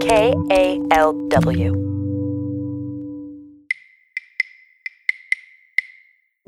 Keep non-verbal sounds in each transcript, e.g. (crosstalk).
K A L W.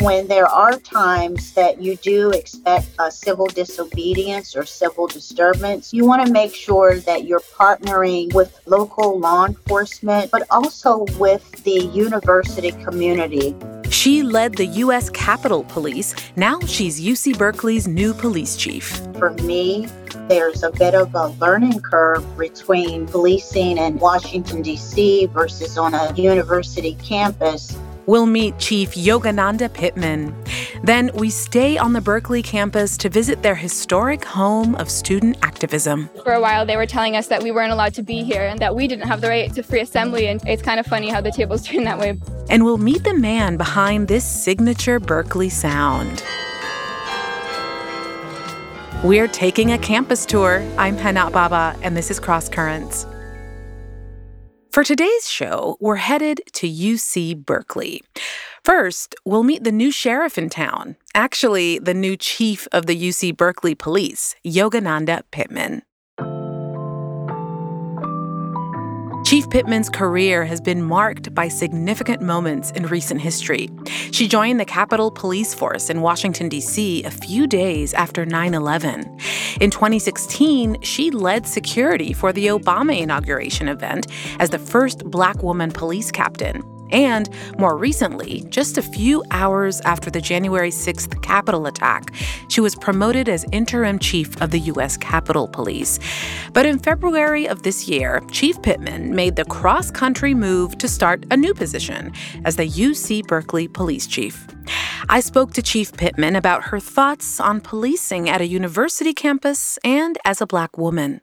when there are times that you do expect a civil disobedience or civil disturbance, you want to make sure that you're partnering with local law enforcement, but also with the university community. She led the U.S. Capitol Police. Now she's UC Berkeley's new police chief. For me, there's a bit of a learning curve between policing in Washington, D.C. versus on a university campus. We'll meet Chief Yogananda Pittman. Then we stay on the Berkeley campus to visit their historic home of student activism. For a while, they were telling us that we weren't allowed to be here and that we didn't have the right to free assembly. And it's kind of funny how the tables (laughs) turn that way. And we'll meet the man behind this signature Berkeley sound. We're taking a campus tour. I'm Hana Baba, and this is Cross Currents. For today's show, we're headed to UC Berkeley. First, we'll meet the new sheriff in town, actually, the new chief of the UC Berkeley Police, Yogananda Pittman. Chief Pittman's career has been marked by significant moments in recent history. She joined the Capitol Police Force in Washington, D.C. a few days after 9 11. In 2016, she led security for the Obama inauguration event as the first black woman police captain. And more recently, just a few hours after the January 6th Capitol attack, she was promoted as interim chief of the U.S. Capitol Police. But in February of this year, Chief Pittman made the cross country move to start a new position as the UC Berkeley police chief. I spoke to Chief Pittman about her thoughts on policing at a university campus and as a black woman.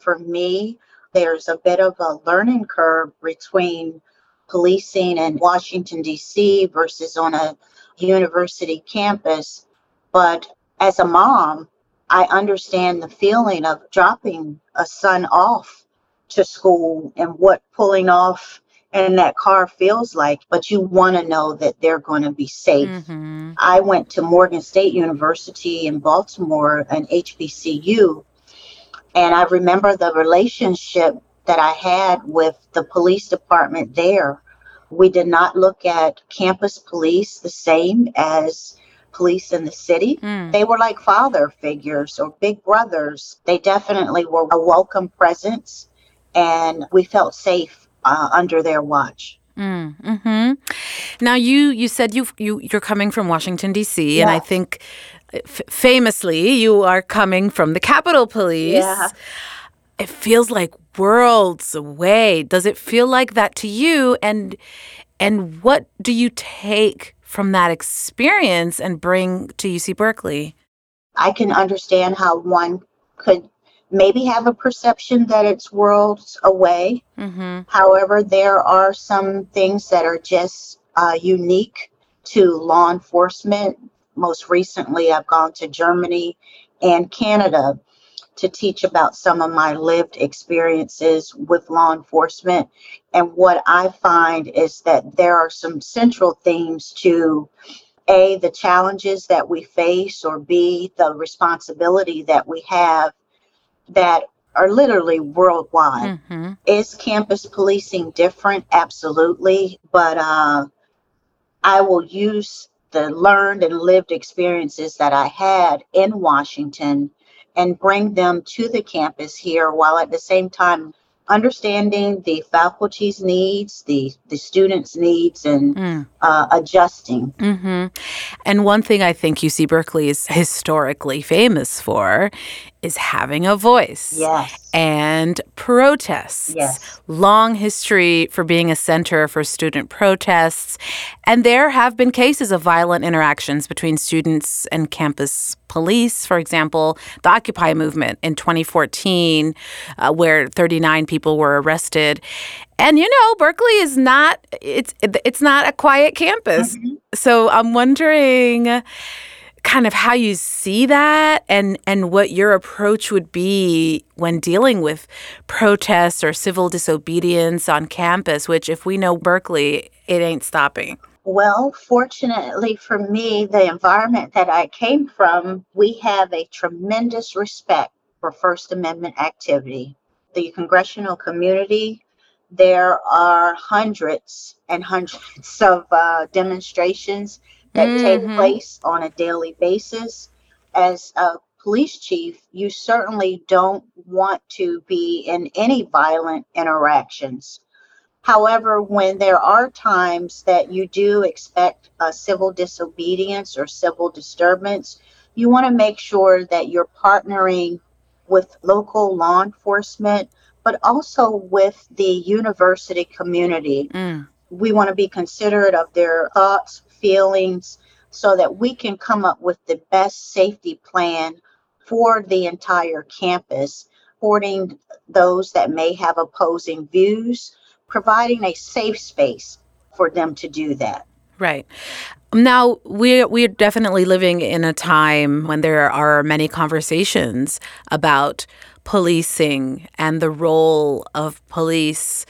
For me, there's a bit of a learning curve between policing in Washington, D.C. versus on a university campus. But as a mom, I understand the feeling of dropping a son off to school and what pulling off in that car feels like, but you want to know that they're going to be safe. Mm-hmm. I went to Morgan State University in Baltimore, an HBCU, and I remember the relationship that I had with the police department there. We did not look at campus police the same as police in the city. Mm. They were like father figures or big brothers. They definitely were a welcome presence, and we felt safe uh, under their watch. Mm, hmm Now you you said you you you're coming from Washington D.C. Yeah. and I think f- famously you are coming from the Capitol Police. Yeah it feels like worlds away. Does it feel like that to you? And and what do you take from that experience and bring to UC Berkeley? I can understand how one could maybe have a perception that it's worlds away. Mm-hmm. However, there are some things that are just uh, unique to law enforcement. Most recently, I've gone to Germany and Canada to teach about some of my lived experiences with law enforcement. And what I find is that there are some central themes to A, the challenges that we face, or B, the responsibility that we have that are literally worldwide. Mm-hmm. Is campus policing different? Absolutely. But uh, I will use the learned and lived experiences that I had in Washington and bring them to the campus here while at the same time understanding the faculty's needs, the the students' needs, and mm. uh, adjusting. Mm-hmm. And one thing I think UC Berkeley is historically famous for is having a voice. Yes. And protests. Yes. Long history for being a center for student protests. And there have been cases of violent interactions between students and campus police. For example, the Occupy movement in 2014, uh, where 39 people were arrested. And you know, Berkeley is not it's it's not a quiet campus. Mm-hmm. So I'm wondering kind of how you see that and and what your approach would be when dealing with protests or civil disobedience on campus which if we know Berkeley it ain't stopping. Well, fortunately for me, the environment that I came from, we have a tremendous respect for First Amendment activity. the congressional community, there are hundreds and hundreds (laughs) of uh, demonstrations that mm-hmm. take place on a daily basis. As a police chief, you certainly don't want to be in any violent interactions. However, when there are times that you do expect a civil disobedience or civil disturbance, you want to make sure that you're partnering with local law enforcement, but also with the university community. Mm. We want to be considerate of their thoughts, feelings, so that we can come up with the best safety plan for the entire campus, supporting those that may have opposing views, providing a safe space for them to do that. Right. Now we're we're definitely living in a time when there are many conversations about policing and the role of police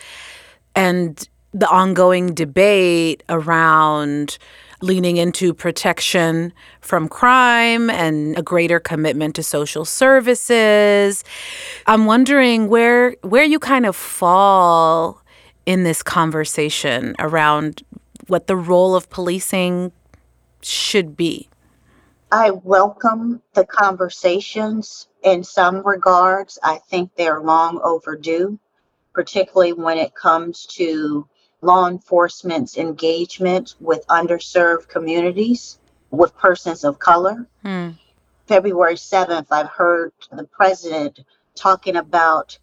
and the ongoing debate around leaning into protection from crime and a greater commitment to social services. I'm wondering where where you kind of fall in this conversation around what the role of policing should be? I welcome the conversations in some regards. I think they're long overdue, particularly when it comes to law enforcement's engagement with underserved communities, with persons of color. Hmm. February 7th, I've heard the president talking about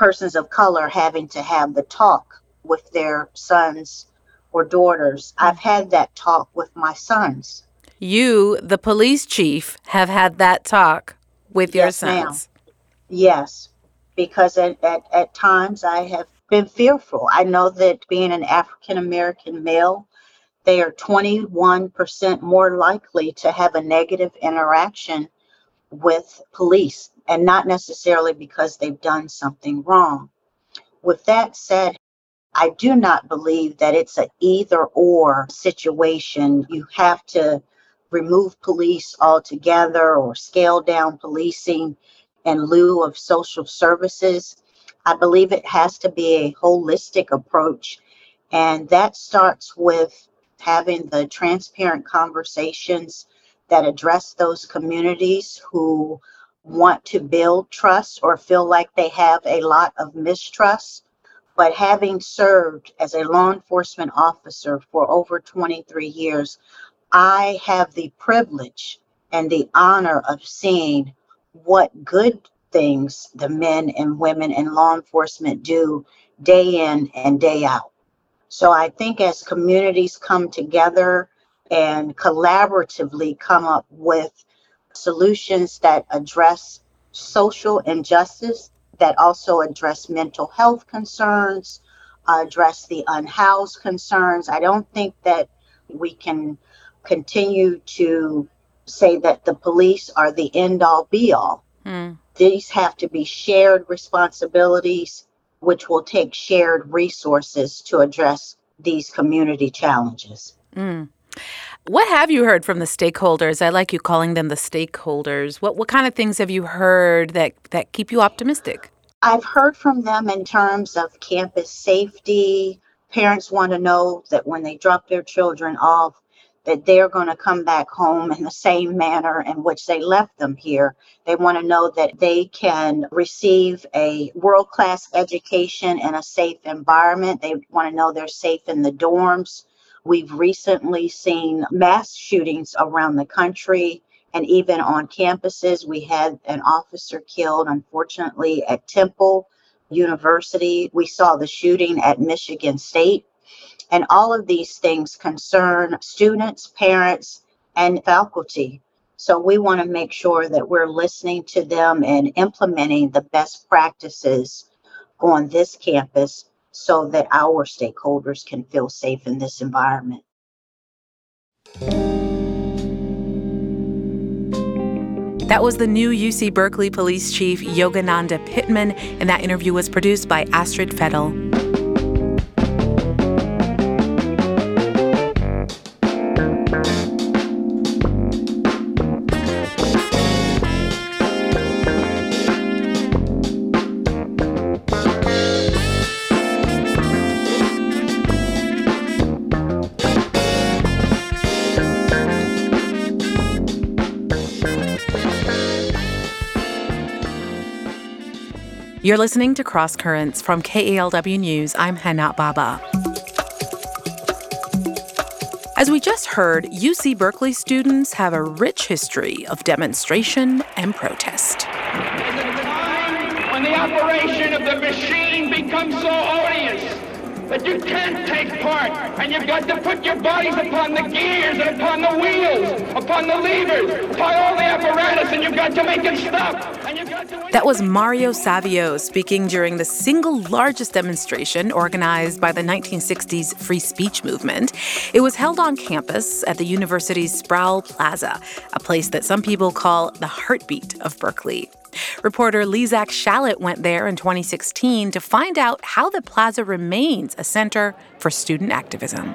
persons of color having to have the talk with their sons or daughters. I've had that talk with my sons. You, the police chief, have had that talk with your sons. Ma'am. Yes, because at, at, at times I have been fearful. I know that being an African American male, they are 21% more likely to have a negative interaction with police, and not necessarily because they've done something wrong. With that said, I do not believe that it's an either or situation. You have to remove police altogether or scale down policing in lieu of social services. I believe it has to be a holistic approach. And that starts with having the transparent conversations that address those communities who want to build trust or feel like they have a lot of mistrust but having served as a law enforcement officer for over 23 years, I have the privilege and the honor of seeing what good things the men and women in law enforcement do day in and day out. So I think as communities come together and collaboratively come up with solutions that address social injustice that also address mental health concerns, address the unhoused concerns. I don't think that we can continue to say that the police are the end all be all. Mm. These have to be shared responsibilities, which will take shared resources to address these community challenges. Mm. What have you heard from the stakeholders? I like you calling them the stakeholders. What what kind of things have you heard that that keep you optimistic? I've heard from them in terms of campus safety. Parents want to know that when they drop their children off, that they're going to come back home in the same manner in which they left them here. They want to know that they can receive a world class education in a safe environment. They want to know they're safe in the dorms. We've recently seen mass shootings around the country and even on campuses. We had an officer killed, unfortunately, at Temple University. We saw the shooting at Michigan State. And all of these things concern students, parents, and faculty. So we want to make sure that we're listening to them and implementing the best practices on this campus so that our stakeholders can feel safe in this environment. That was the new UC Berkeley Police Chief Yogananda Pittman, and that interview was produced by Astrid Fettel. You're listening to Cross Currents from KALW News. I'm Hana Baba. As we just heard, UC Berkeley students have a rich history of demonstration and protest. When the operation of the machine becomes so odious that you can't take part, and you've got to put your bodies upon the gears and upon the wheels, upon the levers, upon all the apparatus, and you've got to make it stop. That was Mario Savio speaking during the single largest demonstration organized by the 1960s free speech movement. It was held on campus at the university's Sproul Plaza, a place that some people call the heartbeat of Berkeley. Reporter Lizak Shalit went there in 2016 to find out how the plaza remains a center for student activism.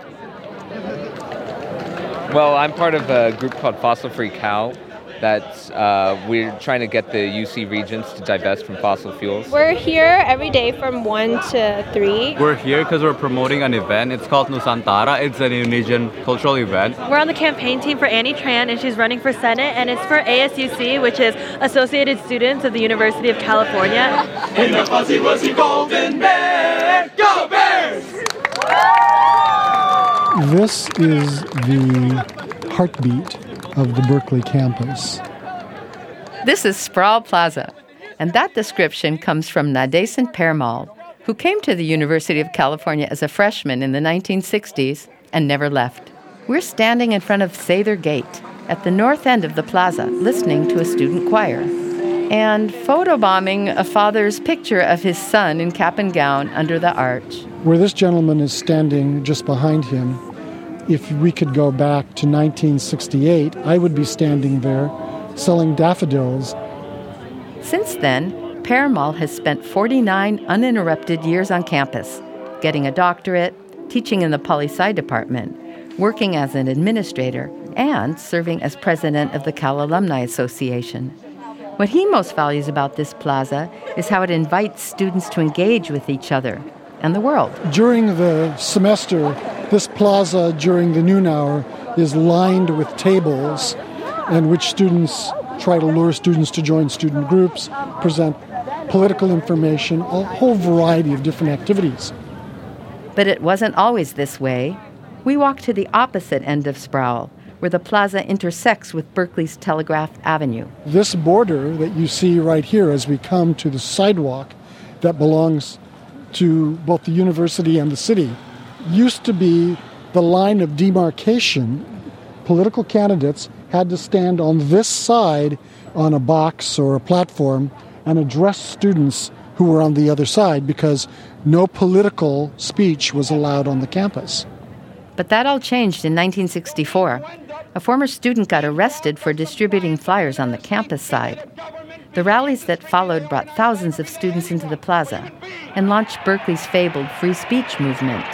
Well, I'm part of a group called Fossil Free Cal, that uh, we're trying to get the UC Regents to divest from fossil fuels. We're here every day from 1 to 3. We're here because we're promoting an event. It's called Nusantara. It's an Indonesian cultural event. We're on the campaign team for Annie Tran, and she's running for Senate, and it's for ASUC, which is Associated Students of the University of California. In the fuzzy, wuzzy golden bear, go Bears! This is the heartbeat of the Berkeley campus. This is Sproul Plaza, and that description comes from Nadesan Permaul, who came to the University of California as a freshman in the 1960s and never left. We're standing in front of Sather Gate at the north end of the plaza, listening to a student choir and photobombing a father's picture of his son in cap and gown under the arch. Where this gentleman is standing just behind him if we could go back to 1968, I would be standing there selling daffodils. Since then, Permaul has spent 49 uninterrupted years on campus, getting a doctorate, teaching in the poli sci department, working as an administrator, and serving as president of the Cal Alumni Association. What he most values about this plaza is how it invites students to engage with each other and the world. During the semester, this plaza during the noon hour is lined with tables in which students try to lure students to join student groups, present political information, a whole variety of different activities. But it wasn't always this way. We walked to the opposite end of Sproul, where the plaza intersects with Berkeley's Telegraph Avenue. This border that you see right here as we come to the sidewalk that belongs to both the university and the city used to be the line of demarcation. Political candidates had to stand on this side on a box or a platform and address students who were on the other side because no political speech was allowed on the campus. But that all changed in 1964. A former student got arrested for distributing flyers on the campus side. The rallies that followed brought thousands of students into the plaza and launched Berkeley's fabled free speech movement.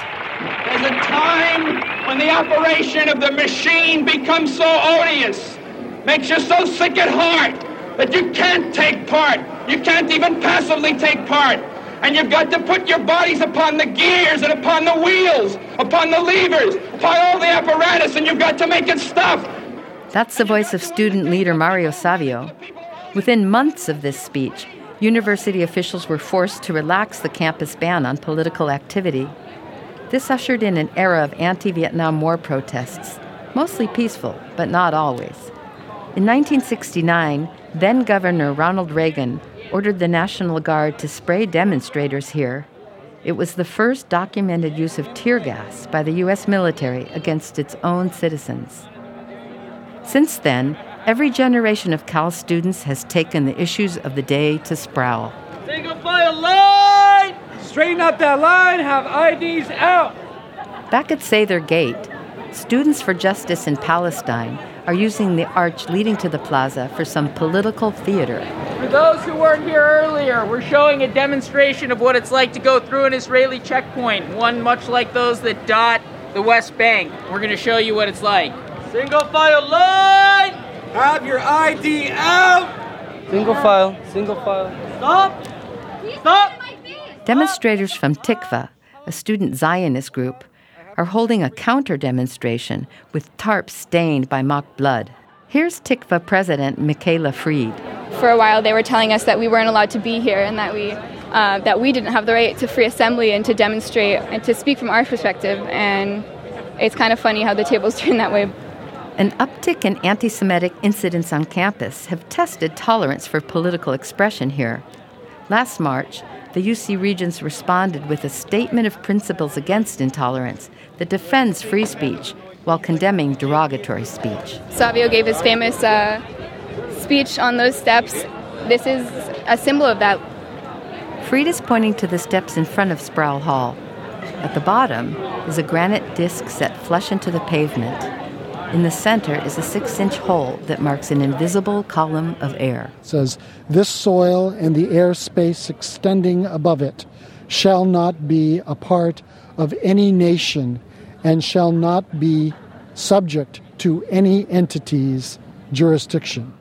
There's a time when the operation of the machine becomes so odious, makes you so sick at heart that you can't take part. You can't even passively take part. And you've got to put your bodies upon the gears and upon the wheels, upon the levers, upon all the apparatus, and you've got to make it stop. That's the voice of student leader Mario Savio. Within months of this speech, university officials were forced to relax the campus ban on political activity this ushered in an era of anti Vietnam War protests, mostly peaceful, but not always. In 1969, then Governor Ronald Reagan ordered the National Guard to spray demonstrators here. It was the first documented use of tear gas by the U.S. military against its own citizens. Since then, every generation of Cal students has taken the issues of the day to Sproul. Single file line! Straighten up that line, have IDs out. Back at Sather Gate, Students for Justice in Palestine are using the arch leading to the plaza for some political theater. For those who weren't here earlier, we're showing a demonstration of what it's like to go through an Israeli checkpoint, one much like those that dot the West Bank. We're going to show you what it's like. Single file line! Have your ID out! Single file, single file. Stop! Stop! Demonstrators from Tikva, a student Zionist group, are holding a counter demonstration with tarps stained by mock blood. Here's Tikva president Michaela Fried. For a while, they were telling us that we weren't allowed to be here and that we uh, that we didn't have the right to free assembly and to demonstrate and to speak from our perspective. And it's kind of funny how the tables (laughs) turn that way. An uptick in anti Semitic incidents on campus have tested tolerance for political expression here. Last March, the UC Regents responded with a statement of principles against intolerance that defends free speech while condemning derogatory speech. Savio gave his famous uh, speech on those steps. This is a symbol of that. Fried is pointing to the steps in front of Sproul Hall. At the bottom is a granite disc set flush into the pavement. In the center is a six inch hole that marks an invisible column of air. It says, This soil and the air space extending above it shall not be a part of any nation and shall not be subject to any entity's jurisdiction.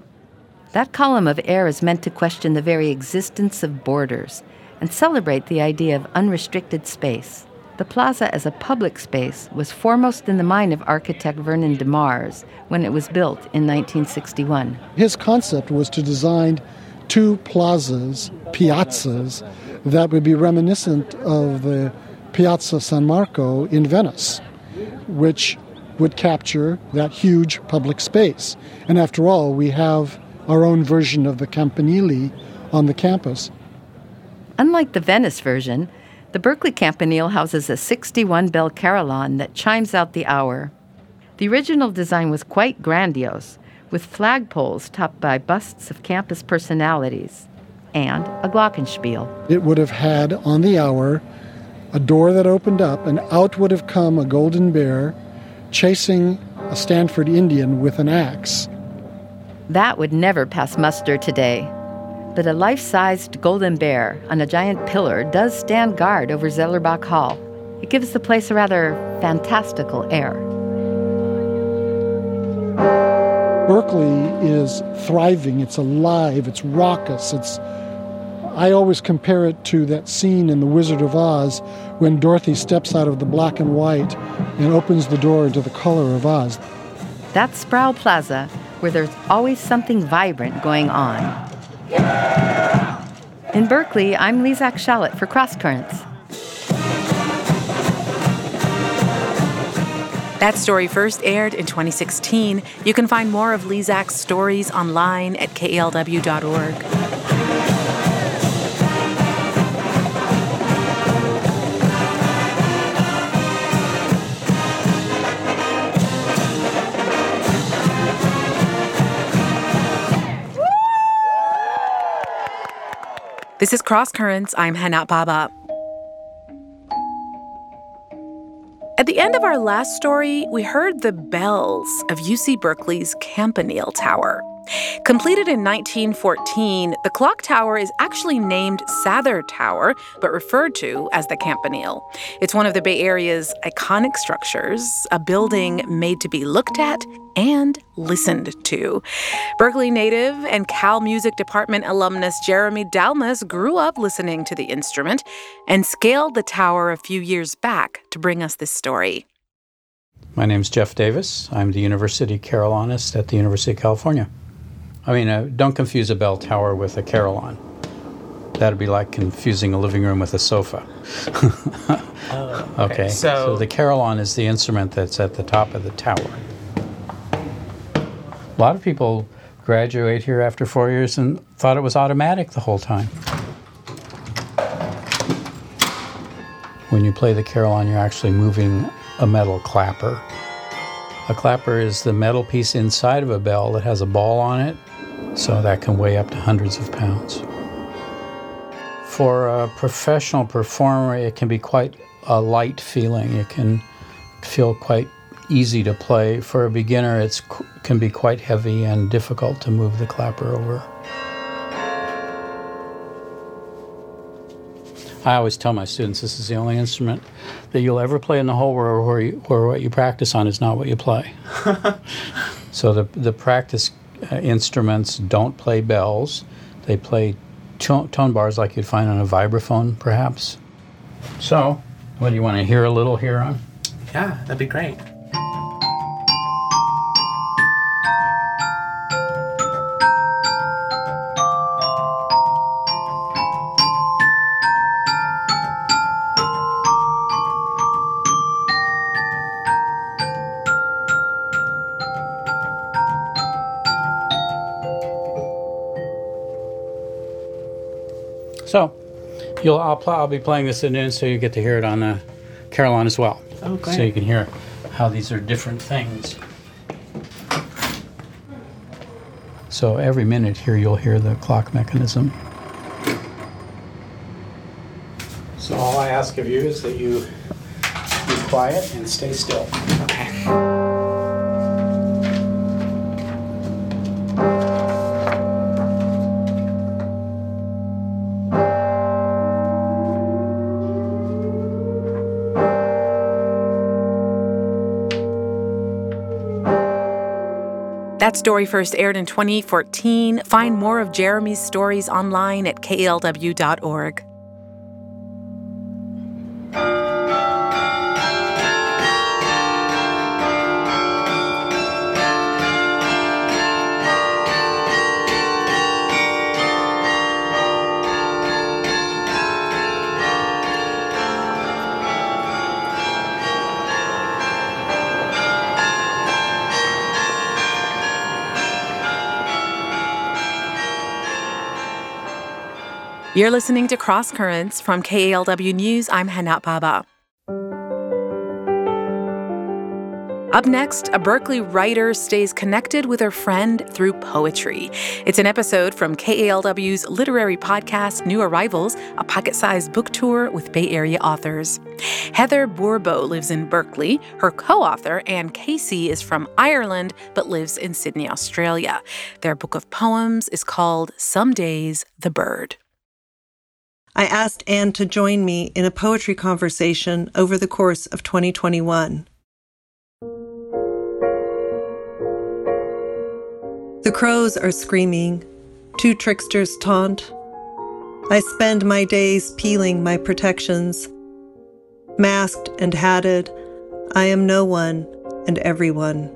That column of air is meant to question the very existence of borders and celebrate the idea of unrestricted space. The plaza as a public space was foremost in the mind of architect Vernon DeMars when it was built in 1961. His concept was to design two plazas, piazzas, that would be reminiscent of the Piazza San Marco in Venice, which would capture that huge public space. And after all, we have our own version of the Campanile on the campus. Unlike the Venice version, the Berkeley Campanile houses a 61 bell carillon that chimes out the hour. The original design was quite grandiose, with flagpoles topped by busts of campus personalities and a glockenspiel. It would have had on the hour a door that opened up, and out would have come a golden bear chasing a Stanford Indian with an axe. That would never pass muster today. But a life sized golden bear on a giant pillar does stand guard over Zellerbach Hall. It gives the place a rather fantastical air. Berkeley is thriving, it's alive, it's raucous, it's I always compare it to that scene in The Wizard of Oz when Dorothy steps out of the black and white and opens the door into the color of Oz. That's Sproul Plaza, where there's always something vibrant going on. In Berkeley, I'm Lizak Shalit for Cross Currents. That story first aired in 2016. You can find more of Lizak's stories online at kalw.org. This is Cross Currents. I'm Hana Baba. At the end of our last story, we heard the bells of UC Berkeley's Campanile Tower. Completed in 1914, the clock tower is actually named Sather Tower, but referred to as the Campanile. It's one of the Bay Area's iconic structures, a building made to be looked at and listened to. Berkeley native and Cal Music Department alumnus Jeremy Dalmas grew up listening to the instrument and scaled the tower a few years back to bring us this story. My name is Jeff Davis. I'm the University Carillonist at the University of California. I mean, uh, don't confuse a bell tower with a carillon. That'd be like confusing a living room with a sofa. (laughs) oh, okay. okay. So, so the carillon is the instrument that's at the top of the tower. A lot of people graduate here after four years and thought it was automatic the whole time. When you play the carillon, you're actually moving a metal clapper. A clapper is the metal piece inside of a bell that has a ball on it so that can weigh up to hundreds of pounds. For a professional performer, it can be quite a light feeling. It can feel quite easy to play. For a beginner, it can be quite heavy and difficult to move the clapper over. I always tell my students this is the only instrument that you'll ever play in the whole world where, you, where what you practice on is not what you play. (laughs) so the, the practice uh, instruments don't play bells. They play to- tone bars like you'd find on a vibraphone, perhaps. So, what do you want to hear a little here on? Yeah, that'd be great. So, you'll I'll, pl- I'll be playing this at noon, so you get to hear it on uh, the carillon as well. Oh, great. So you can hear how these are different things. So every minute here, you'll hear the clock mechanism. So all I ask of you is that you be quiet and stay still. That story first aired in 2014. Find more of Jeremy's stories online at kalw.org. You're listening to Cross Currents from KALW News. I'm Hana Baba. Up next, a Berkeley writer stays connected with her friend through poetry. It's an episode from KALW's literary podcast, New Arrivals, a pocket sized book tour with Bay Area authors. Heather Bourbeau lives in Berkeley. Her co author, Anne Casey, is from Ireland but lives in Sydney, Australia. Their book of poems is called Some Days the Bird. I asked Anne to join me in a poetry conversation over the course of 2021. The crows are screaming, two tricksters taunt. I spend my days peeling my protections. Masked and hatted, I am no one and everyone.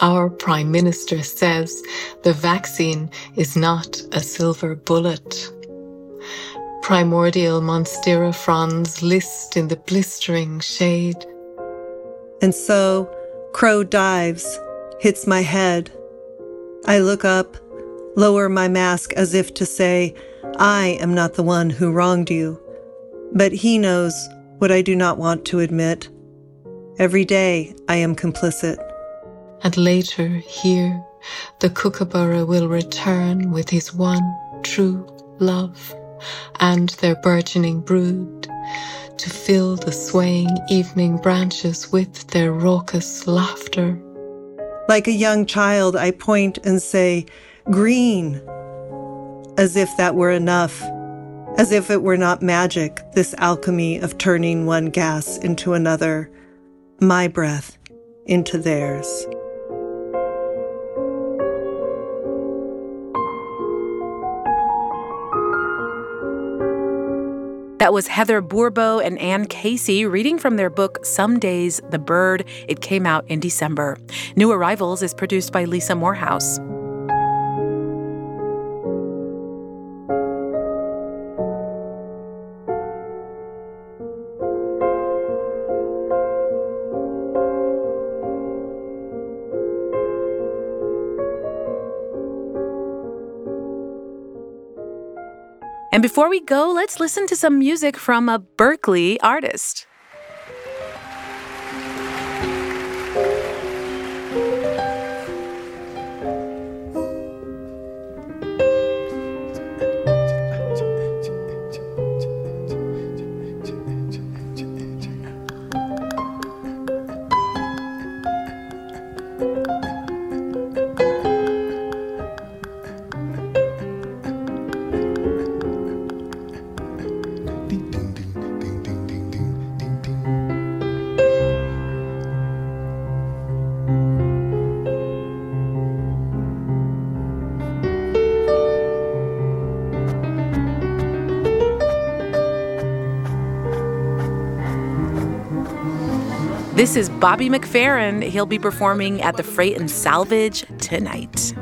Our Prime Minister says the vaccine is not a silver bullet primordial monstera fronds list in the blistering shade. And so, Crow dives, hits my head. I look up, lower my mask as if to say, I am not the one who wronged you. But he knows what I do not want to admit. Every day I am complicit. And later, here, the kookaburra will return with his one true love and their burgeoning brood, to fill the swaying evening branches with their raucous laughter. Like a young child, I point and say, Green, as if that were enough, as if it were not magic, this alchemy of turning one gas into another, my breath into theirs. That was Heather Bourbeau and Anne Casey reading from their book Some Days the Bird. It came out in December. New Arrivals is produced by Lisa Morehouse. Before we go, let's listen to some music from a Berkeley artist. This is Bobby McFerrin. He'll be performing at the Freight and Salvage tonight. Today's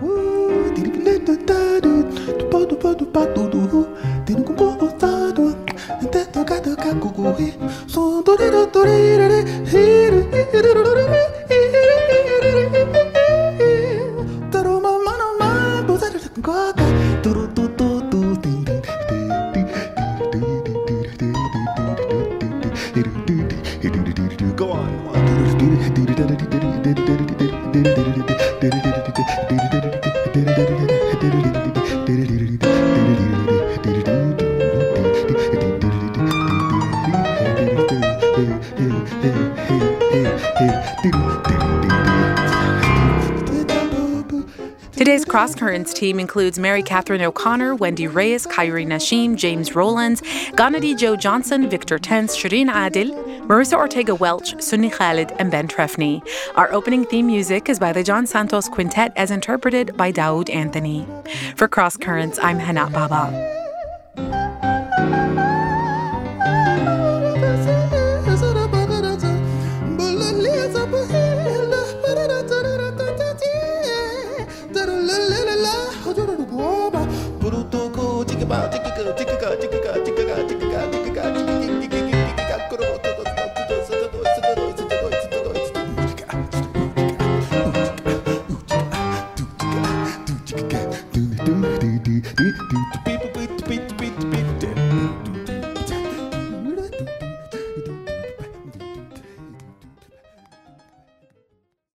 Team includes Mary Catherine O'Connor, Wendy Reyes, Kyrie Nashim, James Rowlands, Ganadi Joe Johnson, Victor Tense, Shireen Adil, Marissa Ortega Welch, Sunni Khalid, and Ben Trefny. Our opening theme music is by the John Santos Quintet as interpreted by Daoud Anthony. For Cross Currents, I'm Hana Baba.